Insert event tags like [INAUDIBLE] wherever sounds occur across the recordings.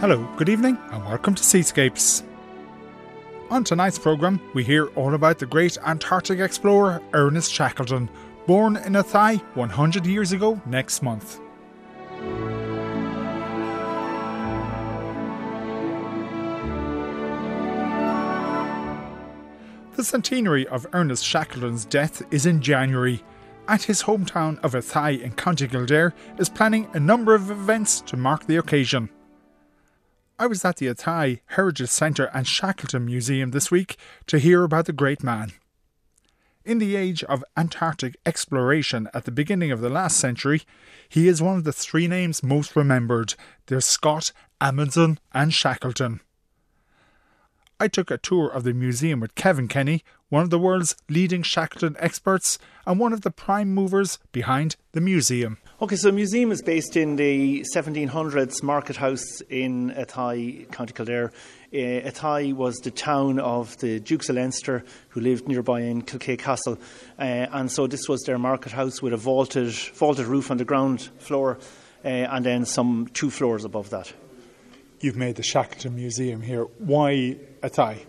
Hello, good evening, and welcome to Seascapes. On tonight's programme, we hear all about the great Antarctic explorer Ernest Shackleton, born in Athy 100 years ago next month. The centenary of Ernest Shackleton's death is in January. At his hometown of Athy in County Kildare is planning a number of events to mark the occasion. I was at the Athy Heritage Centre and Shackleton Museum this week to hear about the great man. In the age of Antarctic exploration at the beginning of the last century, he is one of the three names most remembered. There's Scott, Amundsen, and Shackleton. I took a tour of the museum with Kevin Kenny, one of the world's leading Shackleton experts and one of the prime movers behind the museum. Okay, so the museum is based in the 1700s Market House in Athy, County Kildare. Uh, Athy was the town of the Dukes of Leinster who lived nearby in Kilkea Castle. Uh, and so this was their market house with a vaulted, vaulted roof on the ground floor uh, and then some two floors above that. You've made the Shackleton Museum here. Why Athy?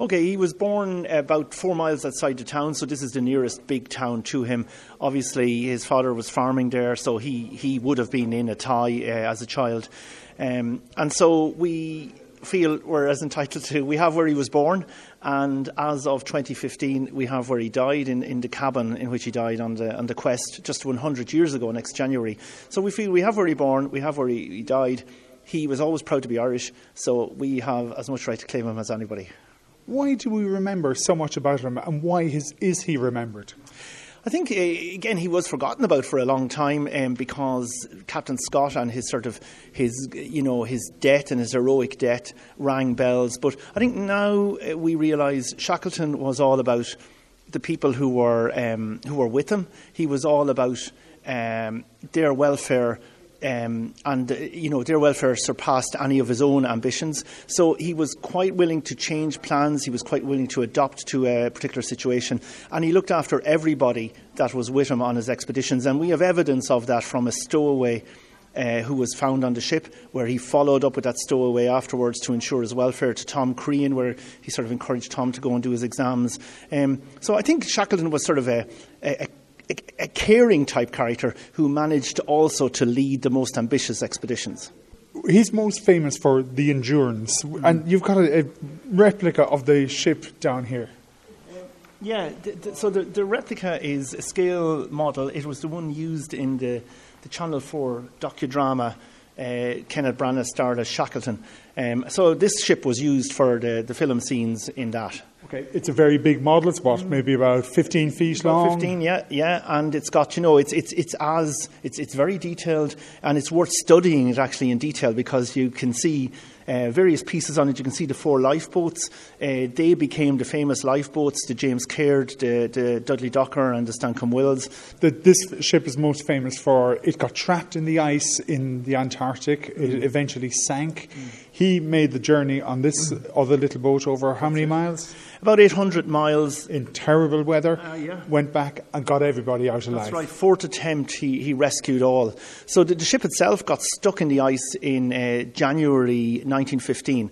Okay, he was born about four miles outside the town, so this is the nearest big town to him. Obviously, his father was farming there, so he, he would have been in Athy uh, as a child. Um, and so we feel we're as entitled to. We have where he was born, and as of 2015, we have where he died in, in the cabin in which he died on the on the quest just 100 years ago, next January. So we feel we have where he born, we have where he, he died. He was always proud to be Irish, so we have as much right to claim him as anybody. Why do we remember so much about him, and why is, is he remembered? I think uh, again he was forgotten about for a long time um, because Captain Scott and his sort of his you know his death and his heroic death rang bells. But I think now uh, we realise Shackleton was all about the people who were um, who were with him. He was all about um, their welfare um, and you know their welfare surpassed any of his own ambitions. So he was quite willing to change plans. He was quite willing to adapt to a particular situation, and he looked after everybody that was with him on his expeditions. And we have evidence of that from a stowaway. Uh, who was found on the ship, where he followed up with that stowaway afterwards to ensure his welfare to Tom Crean, where he sort of encouraged Tom to go and do his exams. Um, so I think Shackleton was sort of a, a, a, a caring type character who managed also to lead the most ambitious expeditions. He's most famous for the Endurance, mm. and you've got a, a, replica of the ship down here. Yeah, th- th- so the, the replica is a scale model. It was the one used in the, the Channel 4 docudrama uh, Kenneth Branagh starred as Shackleton. Um, so this ship was used for the, the film scenes in that. Okay, it's a very big model. It's what, mm. maybe about 15 feet long? 15, yeah, yeah. And it's got, you know, it's, it's, it's as, it's, it's very detailed and it's worth studying it actually in detail because you can see uh, various pieces on it. You can see the four lifeboats. Uh, they became the famous lifeboats, the James Caird, the, the Dudley Docker, and the Stancomb Wills. The, this ship is most famous for it got trapped in the ice in the Antarctic. It mm. eventually sank. Mm. He made the journey on this other little boat over how many miles? About 800 miles. In terrible weather. Uh, yeah. Went back and got everybody out alive. That's right. Fourth attempt, he, he rescued all. So the, the ship itself got stuck in the ice in uh, January 1915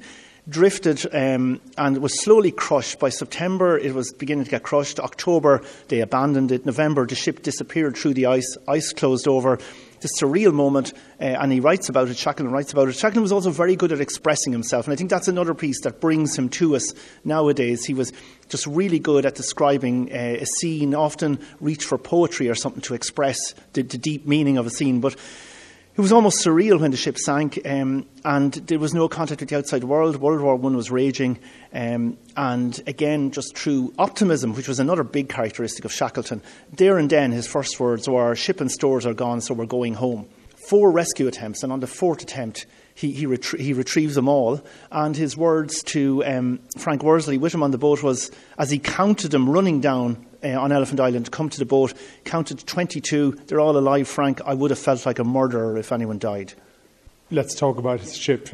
drifted um, and was slowly crushed. By September, it was beginning to get crushed. October, they abandoned it. November, the ship disappeared through the ice. Ice closed over this surreal moment, uh, and he writes about it. Shackleton writes about it. Shackleton was also very good at expressing himself, and I think that's another piece that brings him to us nowadays. He was just really good at describing uh, a scene, often reach for poetry or something to express the, the deep meaning of a scene, but it was almost surreal when the ship sank, um, and there was no contact with the outside world. World War One was raging, um, and again, just through optimism, which was another big characteristic of Shackleton. There and then, his first words were, "Ship and stores are gone, so we're going home." Four rescue attempts, and on the fourth attempt, he, he, retrie- he retrieves them all. And his words to um, Frank Worsley with him on the boat was, as he counted them running down uh, on Elephant Island come to the boat, counted 22. They're all alive, Frank. I would have felt like a murderer if anyone died. Let's talk about his ship,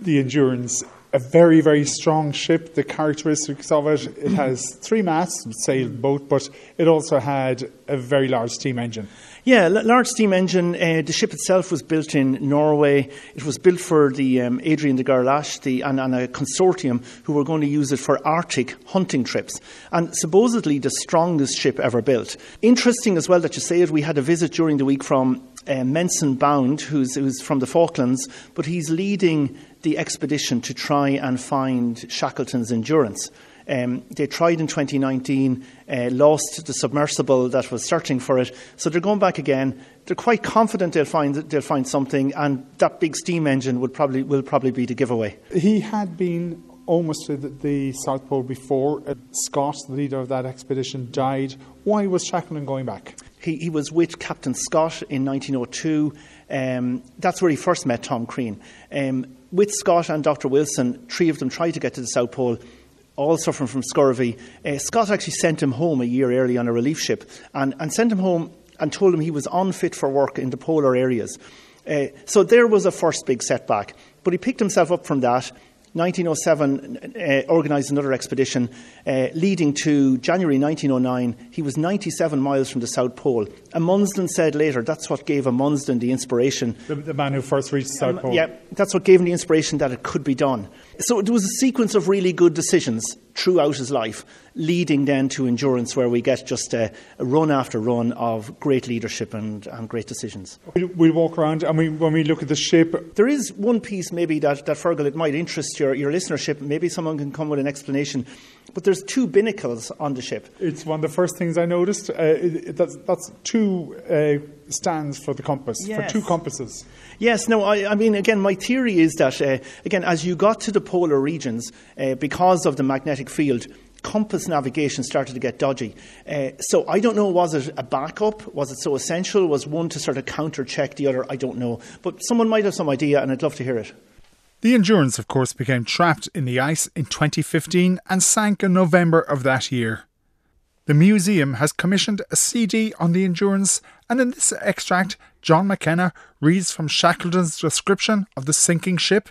the Endurance. A very, very strong ship. The characteristics of it, it has three masts, sailboat, but it also had a very large steam engine. Yeah, large steam engine. Uh, the ship itself was built in Norway. It was built for the um, Adrien de Gerlache the, and, and, a consortium who were going to use it for Arctic hunting trips. And supposedly the strongest ship ever built. Interesting as well that you say it. We had a visit during the week from uh, Mensun Bound, who's, who's from the Falklands, but he's leading the expedition to try and find Shackleton's endurance. Um, they tried in 2019, uh, lost the submersible that was searching for it, so they're going back again. They're quite confident they'll find they'll find something, and that big steam engine would probably will probably be the giveaway. He had been almost to the, the South Pole before. Uh, Scott, the leader of that expedition, died. Why was Shackleton going back? He, he was with Captain Scott in 1902. Um, that's where he first met Tom Crean. Um, with Scott and Dr. Wilson, three of them tried to get to the South Pole all suffering from scurvy. Uh, Scott actually sent him home a year early on a relief ship and, and sent him home and told him he was unfit for work in the polar areas. Uh, so there was a first big setback. But he picked himself up from that 1907 uh, organised another expedition uh, leading to January 1909. He was 97 miles from the South Pole. And Amundsen said later that's what gave Amundsen the inspiration. The, the, man who first reached the South um, Pole. Yeah, that's what gave him the inspiration that it could be done. So there was a sequence of really good decisions throughout his life, leading then to endurance, where we get just a, a run after run of great leadership and, and great decisions. We'll, we'll, walk around, and we, when we look at the ship. There is one piece maybe that, that Fergal, it might interest your, your listenership. Maybe someone can come with an explanation. But there's two binnacles on the ship. It's one of the first things I noticed. Uh, it, that's, that's, two uh, stands for the compass, yes. for two compasses. Yes, no, I, I, mean, again, my theory is that, uh, again, as you got to the polar regions, uh, because of the magnetic field, compass navigation started to get dodgy. Uh, so I don't know, was it a backup? Was it so essential? Was one to sort of counter check the other? I don't know. But someone might have some idea, and I'd love to hear it. The Endurance, of course, became trapped in the ice in 2015 and sank in November of that year. The museum has commissioned a CD on the Endurance, and in this extract, John McKenna reads from Shackleton's description of the sinking ship.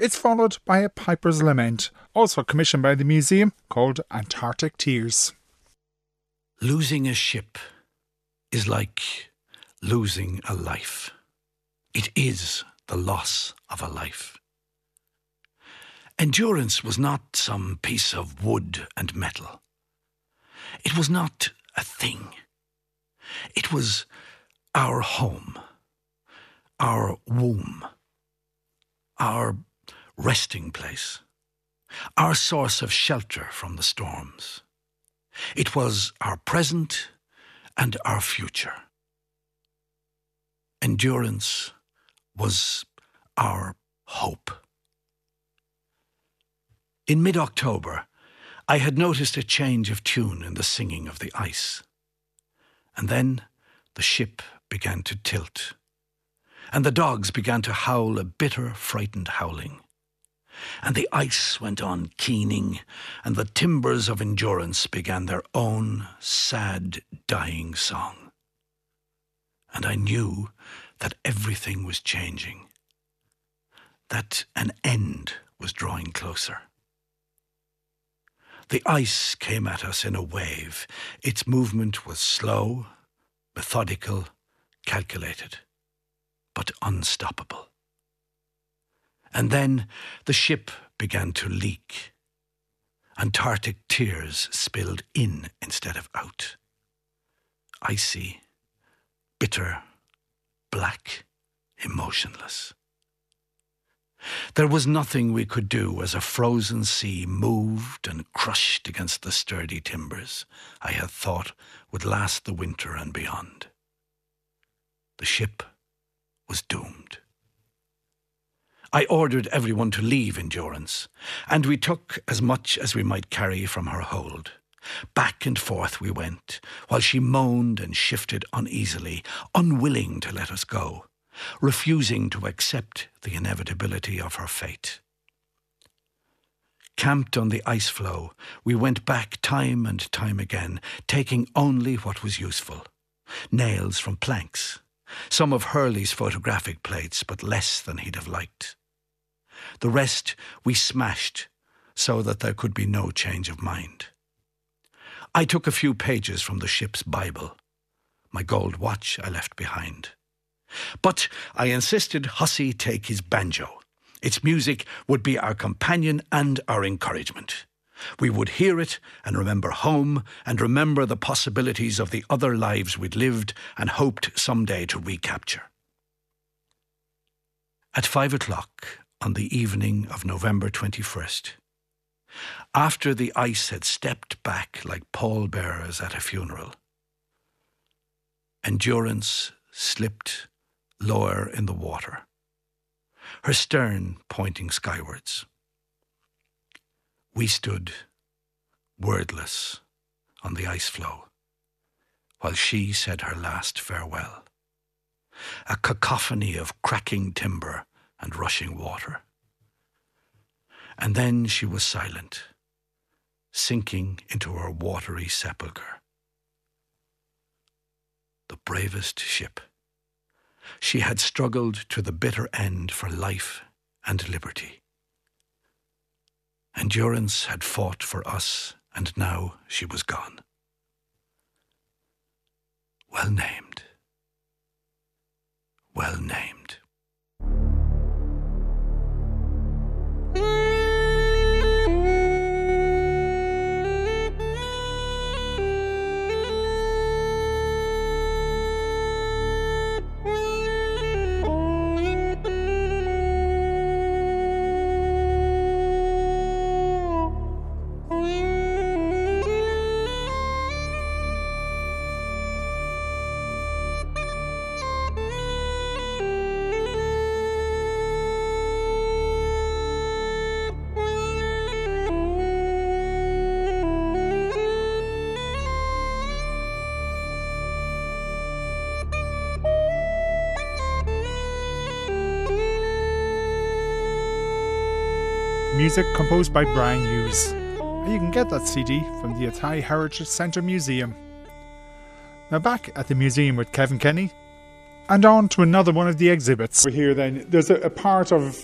It's followed by a Piper's Lament, also commissioned by the museum, called Antarctic Tears. Losing a ship is like losing a life. It is the loss of a life. Endurance was not some piece of wood and metal. It was not a thing. It was our home, our womb, our resting place, our source of shelter from the storms. It was our present and our future. Endurance was our hope. In mid October, I had noticed a change of tune in the singing of the ice. And then the ship began to tilt, and the dogs began to howl a bitter, frightened howling. And the ice went on keening, and the timbers of endurance began their own sad, dying song. And I knew that everything was changing, that an end was drawing closer. The ice came at us in a wave. Its movement was slow, methodical, calculated, but unstoppable. And then the ship began to leak. Antarctic tears spilled in instead of out. Icy, bitter, black, emotionless. There was nothing we could do as a frozen sea moved and crushed against the sturdy timbers I had thought would last the winter and beyond. The ship was doomed. I ordered everyone to leave Endurance, and we took as much as we might carry from her hold. Back and forth we went, while she moaned and shifted uneasily, unwilling to let us go refusing to accept the inevitability of her fate. Camped on the ice floe, we went back time and time again, taking only what was useful nails from planks, some of Hurley's photographic plates, but less than he'd have liked. The rest we smashed so that there could be no change of mind. I took a few pages from the ship's Bible. My gold watch I left behind. But I insisted Hussey take his banjo. Its music would be our companion and our encouragement. We would hear it and remember home and remember the possibilities of the other lives we'd lived and hoped someday to recapture. At five o'clock on the evening of November 21st, after the ice had stepped back like pallbearers at a funeral, Endurance slipped lower in the water, her stern pointing skywards. We stood wordless on the ice floe while she said her last farewell. A cacophony of cracking timber and rushing water. And then she was silent, sinking into her watery sepulchre. The bravest ship. She had struggled to the bitter end for life and liberty. Endurance had fought for us, and now she was gone. Well named. Well named. Music composed by Brian Hughes. You can get that CD from the Athy Heritage Centre Museum. Now back at the museum with Kevin Kenny, and on to another one of the exhibits. We're here then. There's a, a part of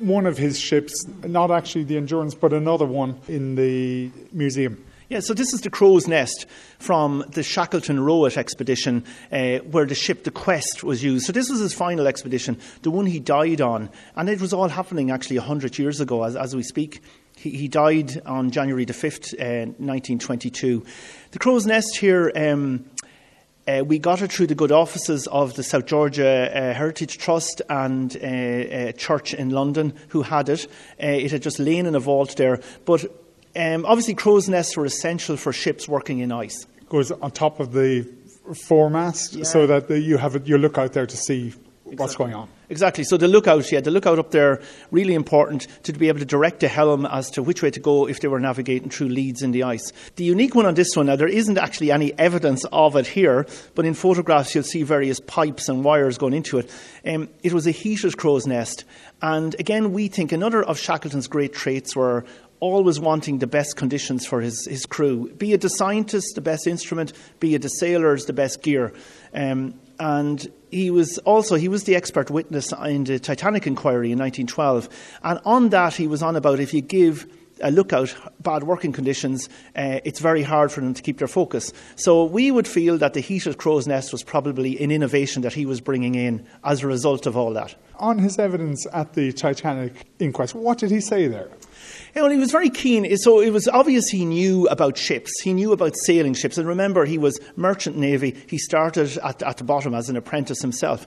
one of his ships, not actually the Endurance, but another one in the museum. Yeah, so this is the crow's nest from the Shackleton Rowett expedition, uh, where the ship the Quest was used. So this was his final expedition, the one he died on, and it was all happening actually hundred years ago, as, as we speak. He, he, died on January the fifth, uh, nineteen twenty-two. The crow's nest here. Um, uh, we got it through the good offices of the South Georgia uh, Heritage Trust and uh, uh church in London, who had it. Uh, it had just lain in a vault there, but um, obviously, crow's nests were essential for ships working in ice. It Goes on top of the foremast yeah. so that the, you have a, you look out there to see exactly. what's going on. Exactly. So the lookout, yeah, the lookout up there, really important to be able to direct the helm as to which way to go if they were navigating through leads in the ice. The unique one on this one, now there isn't actually any evidence of it here, but in photographs you'll see various pipes and wires going into it. Um, it was a heated crow's nest. And again, we think another of Shackleton's great traits were always wanting the best conditions for his, his crew. Be it the scientist, the best instrument, be it the sailors, the best gear. Um, and he was also he was the expert witness in the Titanic inquiry in 1912. And on that, he was on about if you give a lookout bad working conditions, uh, it's very hard for them to keep their focus. So we would feel that the heated crow's nest was probably an innovation that he was bringing in as a result of all that. On his evidence at the Titanic inquest, what did he say there? Well, he was very keen. So it was obvious he knew about ships. He knew about sailing ships. And remember, he was merchant navy. He started at, at the bottom as an apprentice himself.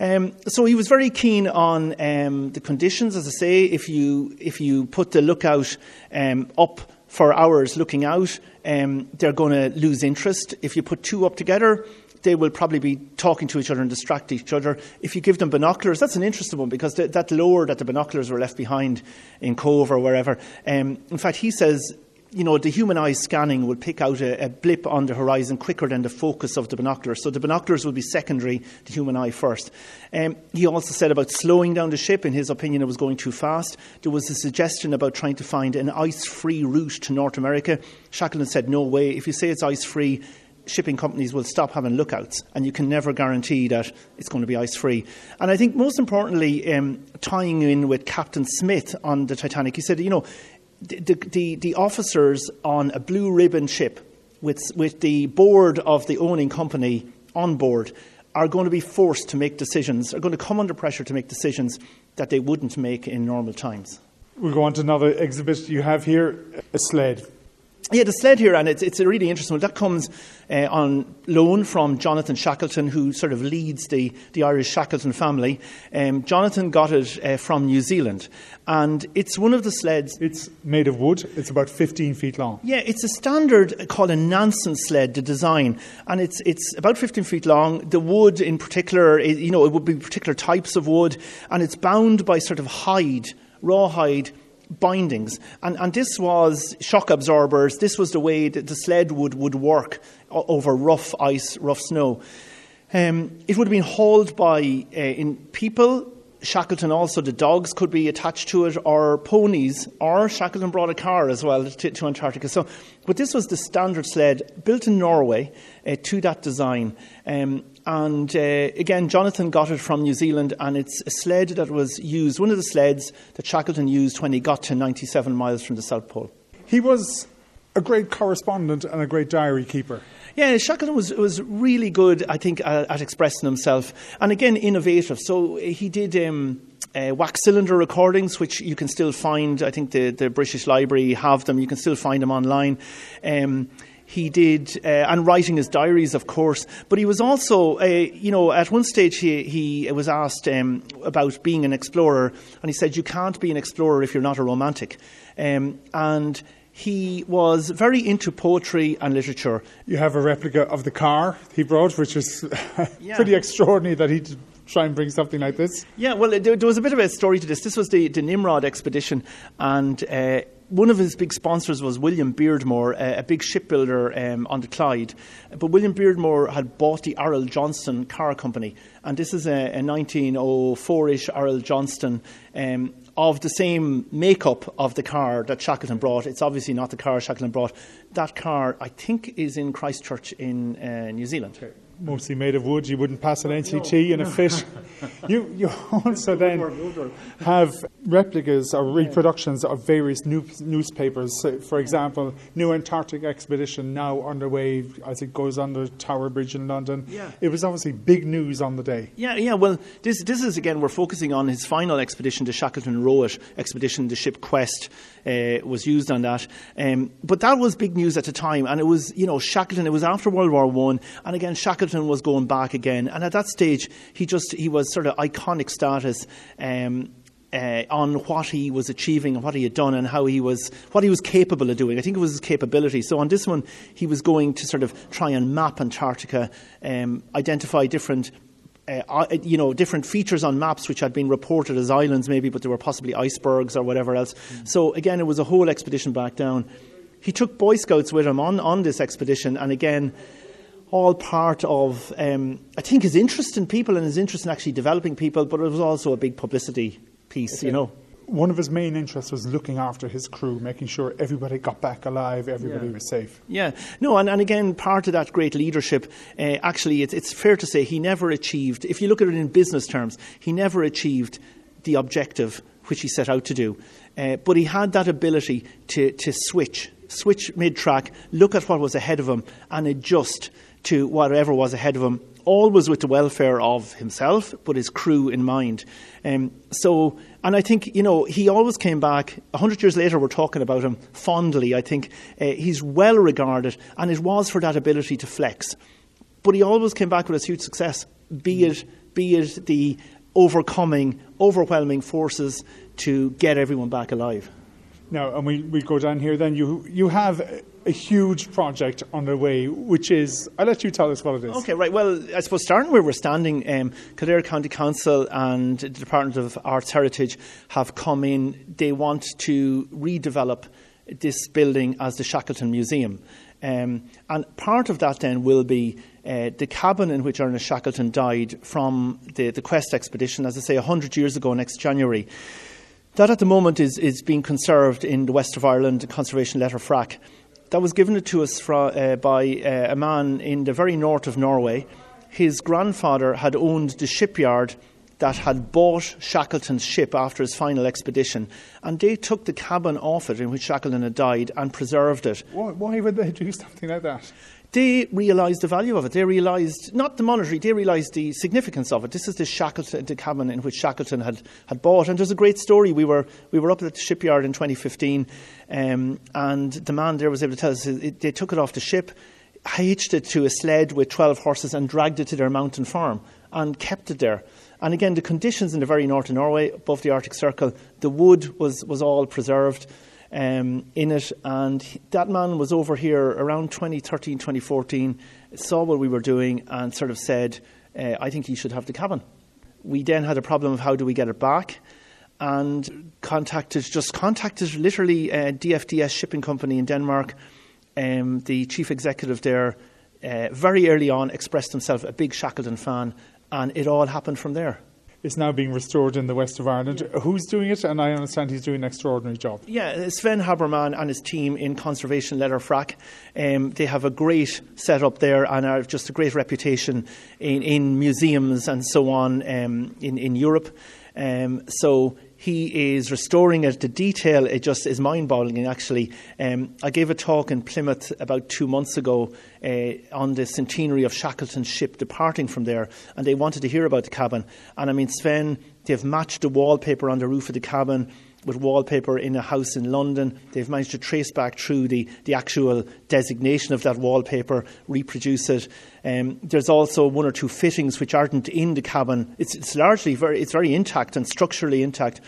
Um, so he was very keen on um, the conditions. As I say, if you if you put the lookout um, up for hours looking out, um, they're going to lose interest. If you put two up together, they will probably be talking to each other and distract each other. If you give them binoculars, that's an interesting one because th- that lower that the binoculars were left behind in Cove or wherever. Um, in fact, he says you know, the human eye scanning will pick out a, a, blip on the horizon quicker than the focus of the binoculars. So the binoculars will be secondary, the human eye first. Um, he also said about slowing down the ship. In his opinion, it was going too fast. There was a suggestion about trying to find an ice free route to North America. Shackleton said, no way. If you say it's ice free, shipping companies will stop having lookouts, and you can never guarantee that it's going to be ice free. And I think most importantly, um, tying in with Captain Smith on the Titanic, he said, you know, the, the, the officers on a blue ribbon ship with, with the board of the owning company on board are going to be forced to make decisions, are going to come under pressure to make decisions that they wouldn't make in normal times. We'll go on to another exhibit you have here a sled. Yeah, the sled here, and it's, it's a really interesting one. That comes uh, on loan from Jonathan Shackleton, who sort of leads the, the Irish Shackleton family. Um, Jonathan got it uh, from New Zealand, and it's one of the sleds. It's made of wood, it's about 15 feet long. Yeah, it's a standard called a Nansen sled, the design, and it's, it's about 15 feet long. The wood, in particular, you know, it would be particular types of wood, and it's bound by sort of hide, rawhide bindings. And, and this was shock absorbers. This was the way that the sled would, would work over rough ice, rough snow. Um, it would have been hauled by uh, in people. Shackleton also, the dogs could be attached to it, or ponies, or Shackleton brought a car as well to, to Antarctica. So, but this was the standard sled built in Norway uh, to that design. Um, and uh, again, Jonathan got it from New Zealand, and it's a sled that was used, one of the sleds that Shackleton used when he got to 97 miles from the South Pole. He was a great correspondent and a great diary keeper. Yeah, Shackleton was, was really good, I think, at, at expressing himself. And again, innovative. So he did. Um, uh, wax cylinder recordings, which you can still find. I think the, the British Library have them. You can still find them online. Um, he did, uh, and writing his diaries, of course. But he was also, uh, you know, at one stage he, he was asked um, about being an explorer, and he said, You can't be an explorer if you're not a romantic. Um, and he was very into poetry and literature. You have a replica of the car he brought, which is [LAUGHS] yeah. pretty extraordinary that he try and bring something like this? Yeah, well, there, was a bit of a story to this. This was the, the Nimrod expedition, and uh, one of his big sponsors was William Beardmore, a, a big shipbuilder um, on the Clyde. But William Beardmore had bought the Arrol Johnston car company, and this is a, a 1904-ish Arrol Johnston um, of the same makeup of the car that Shackleton brought. It's obviously not the car Shackleton brought. That car, I think, is in Christchurch in uh, New Zealand. Okay mostly made of wood. You wouldn't pass an NCT no. in a fish. [LAUGHS] you, you also then have replicas or reproductions of various new, newspapers. So for example, New Antarctic Expedition now underway as it goes under Tower Bridge in London. Yeah. It was obviously big news on the day. Yeah, yeah. Well, this, this is again, we're focusing on his final expedition, the Shackleton Rowett expedition, the ship Quest uh, was used on that. Um, but that was big news at the time, and it was, you know, Shackleton, it was after World War One, and again, Shackleton was going back again. And at that stage, he just, he was sort of iconic status. Um, uh, on what he was achieving and what he had done and how he was what he was capable of doing. I think it was his capability. So on this one, he was going to sort of try and map Antarctica, um, identify different uh, uh, you know, different features on maps which had been reported as islands, maybe, but they were possibly icebergs or whatever else. Mm. So again, it was a whole expedition back down. He took Boy Scouts with him on, on this expedition, and again, all part of, um, I think, his interest in people and his interest in actually developing people, but it was also a big publicity piece, okay. you know one of his main interests was looking after his crew, making sure everybody got back alive, everybody yeah. was safe. Yeah, no, and, and again, part of that great leadership, uh, actually, it's, it's fair to say he never achieved, if you look at it in business terms, he never achieved the objective which he set out to do. Uh, but he had that ability to, to switch, switch mid track, look at what was ahead of him, and adjust to whatever was ahead of him always with the welfare of himself, but his crew in mind. Um, so, and I think, you know, he always came back. A hundred years later, we're talking about him fondly. I think uh, he's well regarded, and it was for that ability to flex. But he always came back with a huge success, be it, be it the overcoming, overwhelming forces to get everyone back alive. Now, and we, we go down here then, you, you have a huge project underway, which is, I'll let you tell us what it is. Okay, right. Well, I suppose starting where we're standing, um, Kildare County Council and the Department of Arts Heritage have come in. They want to redevelop this building as the Shackleton Museum. Um, and part of that then will be uh, the cabin in which Ernest Shackleton died from the, the Quest expedition, as I say, 100 years ago next January. That at the moment is, is being conserved in the west of Ireland, Conservation Letterfrack That was given to us fra, uh, by uh, a man in the very north of Norway. His grandfather had owned the shipyard that had bought Shackleton's ship after his final expedition, and they took the cabin off it in which Shackleton had died and preserved it. Why, why would they do something like that? They realised the value of it. They realised, not the monetary, they realised the significance of it. This is the Shackleton, the cabin in which Shackleton had, had bought. And there's a great story. We were, we were up at the shipyard in 2015, um, and the man there was able to tell us it, they took it off the ship, hitched it to a sled with 12 horses, and dragged it to their mountain farm and kept it there. And again, the conditions in the very north of Norway, above the Arctic Circle, the wood was, was all preserved um, in it. And that man was over here around 2013, 2014, saw what we were doing, and sort of said, uh, I think he should have the cabin. We then had a problem of how do we get it back. And contacted, just contacted literally uh, DFDS shipping company in Denmark. Um, the chief executive there, uh, very early on, expressed himself a big Shackleton fan and it all happened from there. It's now being restored in the west of Ireland. Yeah. Who's doing it? And I understand he's doing an extraordinary job. Yeah, Sven Habermann and his team in Conservation Letterfrack. Um, they have a great setup there and are just a great reputation in, in museums and so on um, in, in Europe. Um, so he is restoring it. to detail it just is mind boggling. Actually, um, I gave a talk in Plymouth about two months ago uh, on the centenary of Shackleton's ship departing from there, and they wanted to hear about the cabin. And I mean, Sven, they've matched the wallpaper on the roof of the cabin with wallpaper in a house in London. They've managed to trace back through the, the actual designation of that wallpaper, reproduce it. Um, there's also one or two fittings which aren't in the cabin. It's, it's largely very, it's very intact and structurally intact,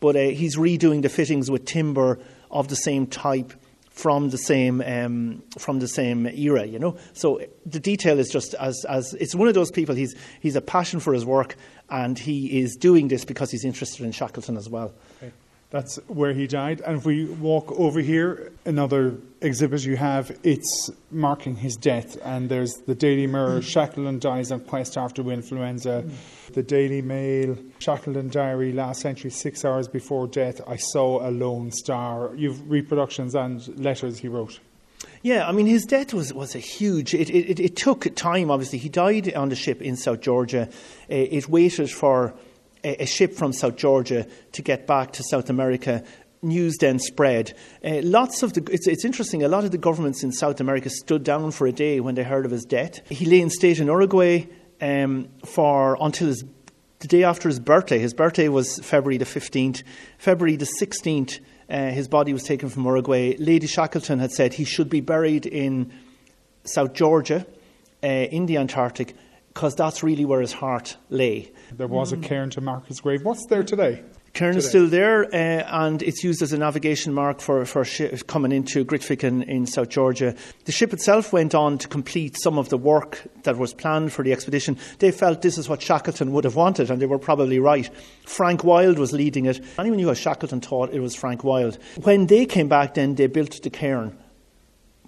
but uh, he's redoing the fittings with timber of the same type from the same um, from the same era, you know. So the detail is just as as it's one of those people. He's he's a passion for his work, and he is doing this because he's interested in Shackleton as well. Okay. That's where he died. And if we walk over here, another exhibit you have, it's marking his death. And there's the Daily Mirror, mm. Shackleton dies on quest after influenza. Mm. The Daily Mail, Shackleton Diary, last century, six hours before death, I saw a lone star. You've reproductions and letters he wrote. Yeah, I mean, his death was, was a huge. It, it, it took time, obviously. He died on the ship in South Georgia. Uh, it waited for a, a ship from South Georgia to get back to South America news then spread. Uh, lots of the, it's, it's, interesting, a lot of the governments in South America stood down for a day when they heard of his death. He lay in state in Uruguay um, for until his, the day after his birthday. His birthday was February the 15th. February the 16th, uh, his body was taken from Uruguay. Lady Shackleton had said he should be buried in South Georgia, uh, in the Antarctic, because that's really where his heart lay. There was mm. a cairn to mark his grave. What's there today? Cairn is still there, uh, and it's used as a navigation mark for, for coming into Grytviken in South Georgia. The ship itself went on to complete some of the work that was planned for the expedition. They felt this is what Shackleton would have wanted, and they were probably right. Frank Wild was leading it. Anyone knew how Shackleton thought it was Frank Wild. When they came back, then they built the cairn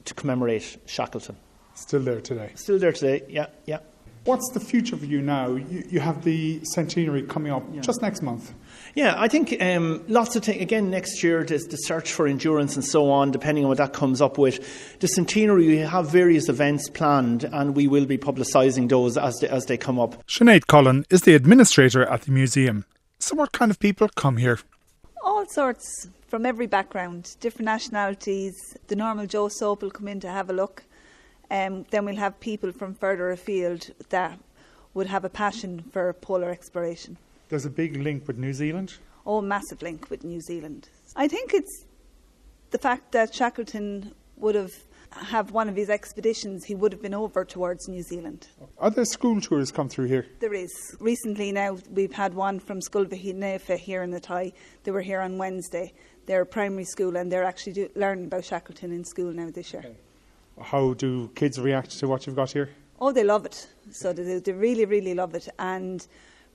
to commemorate Shackleton. Still there today. Still there today, yeah, yeah. What's the future for you now? You, you have the centenary coming up yeah. just next month. Yeah, I think um, lots of things. Again, next year, there's the search for endurance and so on, depending on what that comes up with. The centenary, we have various events planned, and we will be publicising those as they, as they come up. Sinead Cullen is the administrator at the museum. So, what kind of people come here? All sorts, from every background, different nationalities. The normal Joe Soap will come in to have a look. Um, then we'll have people from further afield that would have a passion for polar exploration. There's a big link with New Zealand? Oh, massive link with New Zealand. I think it's the fact that Shackleton would have have one of his expeditions, he would have been over towards New Zealand. Are there school tours come through here? There is. Recently now we've had one from Scoil Mhichíl Naofa here in Athy. They were here on Wednesday. They're a primary school and they're actually do, learning about Shackleton in school now this year. Okay. How do kids react to what you've got here? Oh, they love it. So they, they really, really love it. And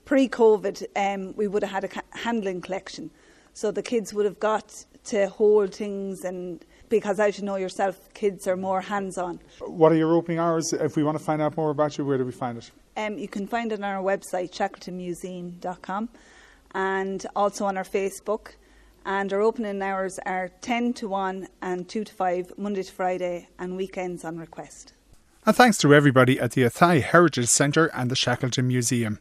pre-COVID, um, we would have had a handling collection, so the kids would have got to hold things and because as you know yourself, kids are more hands-on. What are your opening hours? If we want to find out more about you, where do we find it? Um, you can find it on our website, shackletonmuseum.com, and also on our Facebook And our opening hours are 10 to 1 and 2 to 5, Monday to Friday, and weekends on request. And thanks to everybody at the Athy Heritage Centre and the Shackleton Museum.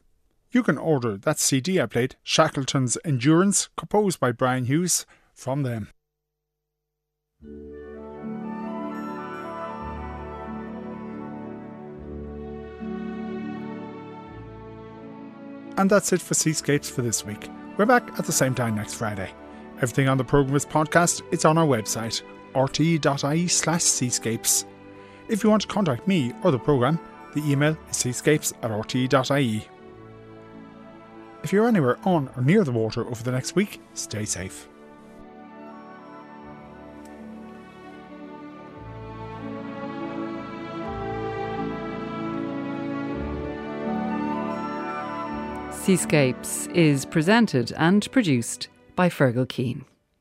You can order that CD I played, Shackleton's Endurance, composed by Brian Hughes, from them. And that's it for Seascapes for this week. We're back at the same time next Friday. Everything on the programme is podcast. It's on our website, rte.ie slash seascapes. If you want to contact me or the programme, the email is seascapes at rte.ie. If you're anywhere on or near the water over the next week, stay safe. Seascapes is presented and produced by Fergal Keane.